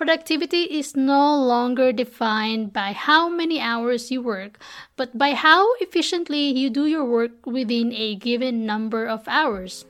Productivity is no longer defined by how many hours you work, but by how efficiently you do your work within a given number of hours.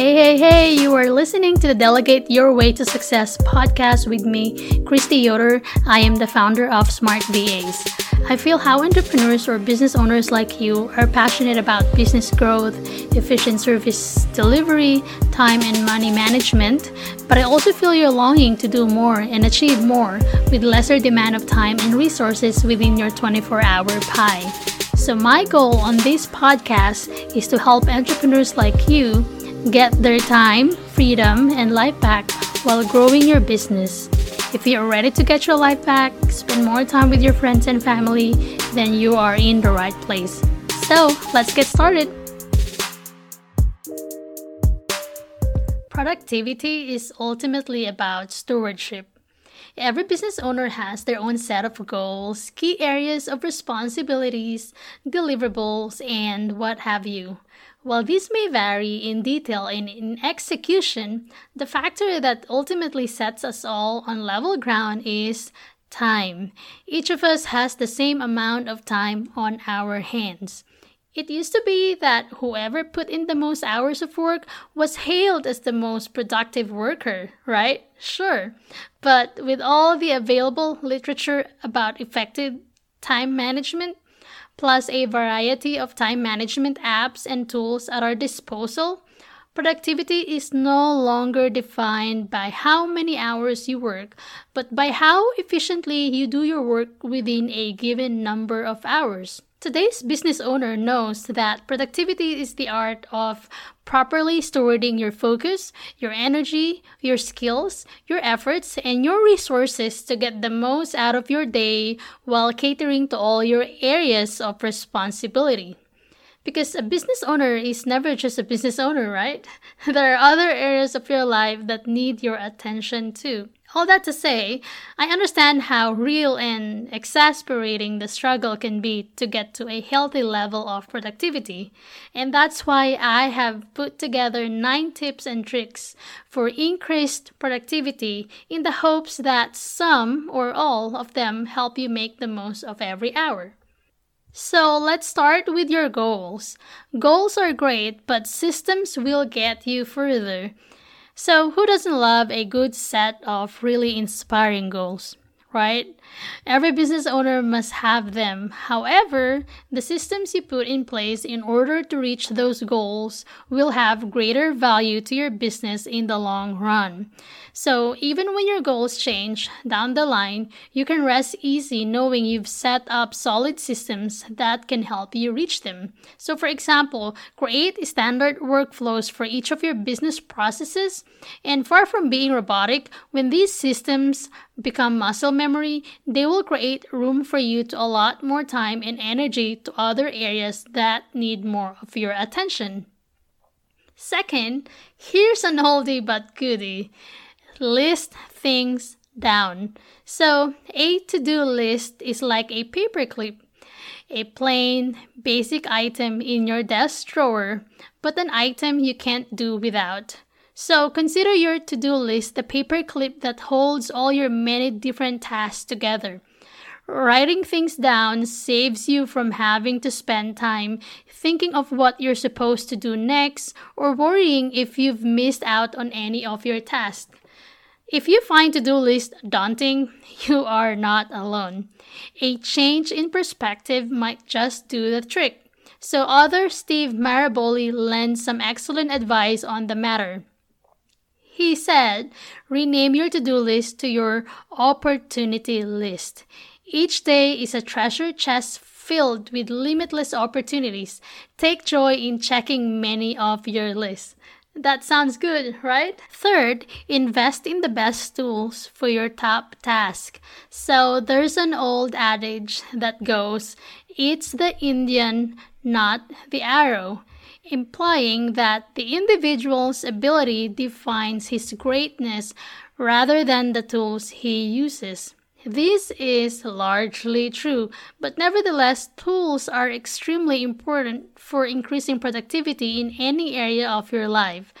Hey, hey, hey, you are listening to the Delegate Your Way to Success podcast with me, Kristy Yoder. I am the founder of Smart VAs. I feel how entrepreneurs or business owners like you are passionate about business growth, efficient service delivery, time and money management, but I also feel you're longing to do more and achieve more with lesser demand of time and resources within your 24 hour pie. So, my goal on this podcast is to help entrepreneurs like you get their time, freedom, and life back while growing your business. If you're ready to get your life back, spend more time with your friends and family, then you are in the right place. So, let's get started. Productivity is ultimately about stewardship. Every business owner has their own set of goals, key areas of responsibilities, deliverables, and what have you. While these may vary in detail and in execution, the factor that ultimately sets us all on level ground is time. Each of us has the same amount of time on our hands. It used to be that whoever put in the most hours of work was hailed as the most productive worker, right? Sure. But with all the available literature about effective time management, plus a variety of time management apps and tools at our disposal, productivity is no longer defined by how many hours you work, but by how efficiently you do your work within a given number of hours. Today's business owner knows that productivity is the art of properly stewarding your focus, your energy, your skills, your efforts, and your resources to get the most out of your day while catering to all your areas of responsibility. Because a business owner is never just a business owner, right? There are other areas of your life that need your attention too. All that to say, I understand how real and exasperating the struggle can be to get to a healthy level of productivity. And that's why I have put together nine tips and tricks for increased productivity in the hopes that some or all of them help you make the most of every hour. So let's start with your goals. Goals are great, but systems will get you further. So, who doesn't love a good set of really inspiring goals? right? Every business owner must have them. However, the systems you put in place in order to reach those goals will have greater value to your business in the long run. So, even when your goals change down the line, you can rest easy knowing you've set up solid systems that can help you reach them. So, for example, create standard workflows for each of your business processes. And far from being robotic, when these systems become muscle memory, they will create room for you to allot more time and energy to other areas that need more of your attention. Second, here's an oldie but goodie list things down. So, a to do list is like a paperclip, a plain, basic item in your desk drawer, but an item you can't do without. So consider your to do list the paperclip that holds all your many different tasks together. Writing things down saves you from having to spend time thinking of what you're supposed to do next or worrying if you've missed out on any of your tasks. If you find to do list daunting, you are not alone. A change in perspective might just do the trick. So author Steve Maraboli lends some excellent advice on the matter. He said, rename your to do list to your opportunity list. Each day is a treasure chest filled with limitless opportunities. Take joy in checking many of your lists. That sounds good, right? Third, invest in the best tools for your top task. So there's an old adage that goes, it's the Indian, not the arrow implying that the individual's ability defines his greatness rather than the tools he uses. This is largely true, but nevertheless, tools are extremely important for increasing productivity in any area of your life.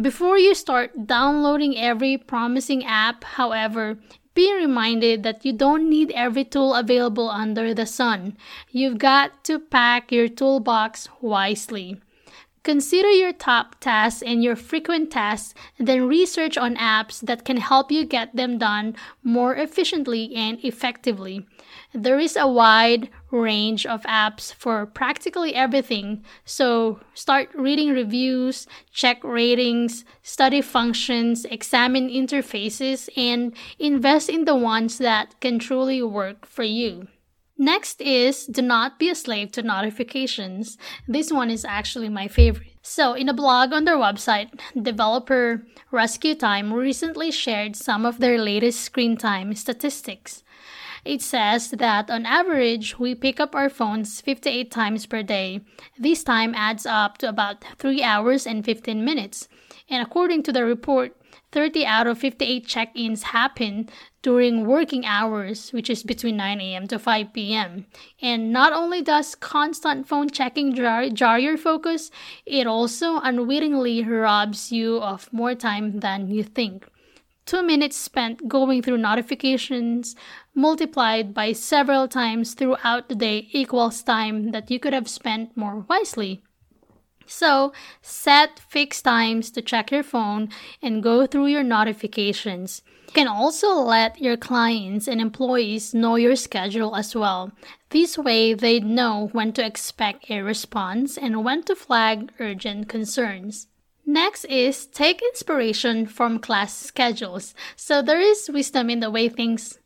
Before you start downloading every promising app, however, be reminded that you don't need every tool available under the sun. You've got to pack your toolbox wisely. Consider your top tasks and your frequent tasks, then research on apps that can help you get them done more efficiently and effectively. There is a wide range of apps for practically everything, so start reading reviews, check ratings, study functions, examine interfaces, and invest in the ones that can truly work for you. Next is do not be a slave to notifications. This one is actually my favorite. So, in a blog on their website, developer RescueTime recently shared some of their latest screen time statistics. It says that on average, we pick up our phones 58 times per day. This time adds up to about 3 hours and 15 minutes. And according to the report, 30 out of 58 check ins happen during working hours, which is between 9 a.m. to 5 p.m. And not only does constant phone checking jar, jar your focus, it also unwittingly robs you of more time than you think. Two minutes spent going through notifications multiplied by several times throughout the day equals time that you could have spent more wisely. So, set fixed times to check your phone and go through your notifications. You can also let your clients and employees know your schedule as well. This way, they know when to expect a response and when to flag urgent concerns. Next is take inspiration from class schedules. So, there is wisdom in the way things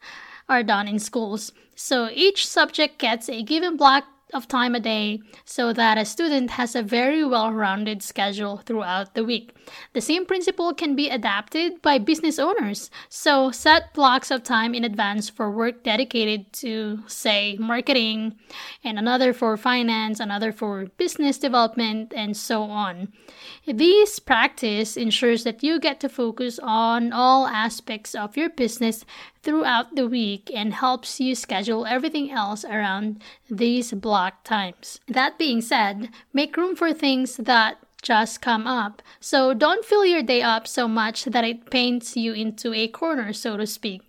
are done in schools. So, each subject gets a given block of time a day so that a student has a very well rounded schedule throughout the week. The same principle can be adapted by business owners. So set blocks of time in advance for work dedicated to, say, marketing, and another for finance, another for business development, and so on. This practice ensures that you get to focus on all aspects of your business throughout the week and helps you schedule everything else around these block times. That being said, make room for things that just come up. So don't fill your day up so much that it paints you into a corner, so to speak.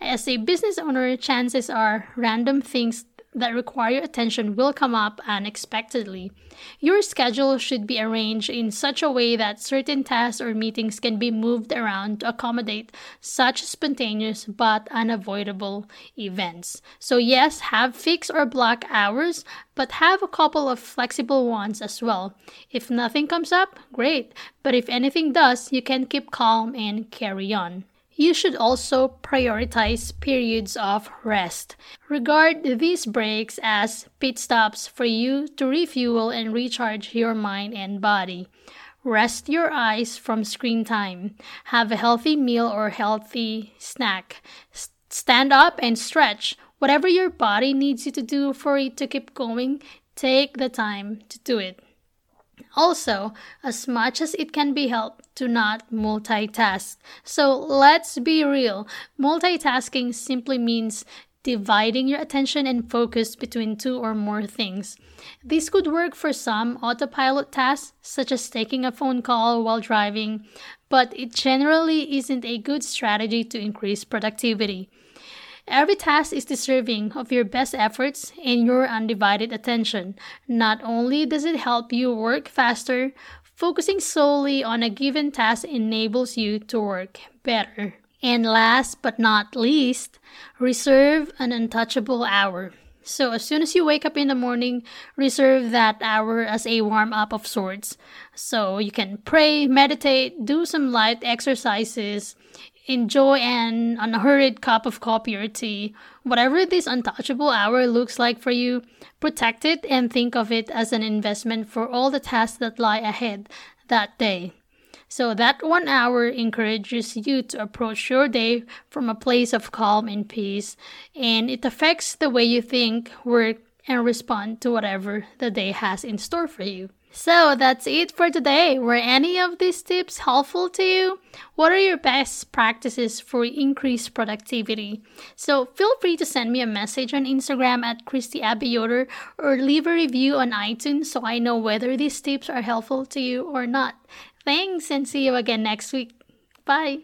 As a business owner, chances are random things that require attention will come up unexpectedly. Your schedule should be arranged in such a way that certain tasks or meetings can be moved around to accommodate such spontaneous but unavoidable events. So, yes, have fixed or block hours, but have a couple of flexible ones as well. If nothing comes up, great, but if anything does, you can keep calm and carry on. You should also prioritize periods of rest. Regard these breaks as pit stops for you to refuel and recharge your mind and body. Rest your eyes from screen time. Have a healthy meal or healthy snack. stand up and stretch. Whatever your body needs you to do for it to keep going, take the time to do it. Also, as much as it can be helped, do not multitask. So let's be real. Multitasking simply means dividing your attention and focus between two or more things. This could work for some autopilot tasks, such as taking a phone call while driving, but it generally isn't a good strategy to increase productivity. Every task is deserving of your best efforts and your undivided attention. Not only does it help you work faster, focusing solely on a given task enables you to work better. And last but not least, reserve an untouchable hour. So, as soon as you wake up in the morning, reserve that hour as a warm up of sorts. So, you can pray, meditate, do some light exercises, enjoy an unhurried cup of coffee or tea. Whatever this untouchable hour looks like for you, protect it and think of it as an investment for all the tasks that lie ahead that day. So that one hour encourages you to approach your day from a place of calm and peace, and it affects the way you think, work, and respond to whatever the day has in store for you. So that's it for today. Were any of these tips helpful to you? What are your best practices for increased productivity? So feel free to send me a message on Instagram at Kristy Yoder or leave a review on iTunes so I know whether these tips are helpful to you or not. Thanks and see you again next week. Bye.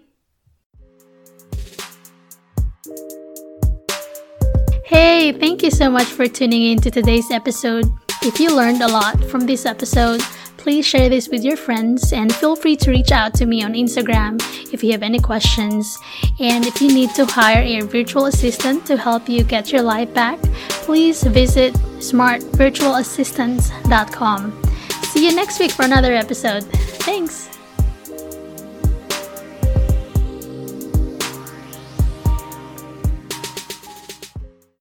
Hey, thank you so much for tuning in to today's episode. If you learned a lot from this episode, please share this with your friends and feel free to reach out to me on Instagram if you have any questions. And if you need to hire a virtual assistant to help you get your life back, please visit smartvirtualassistants.com. See you next week for another episode. Thanks.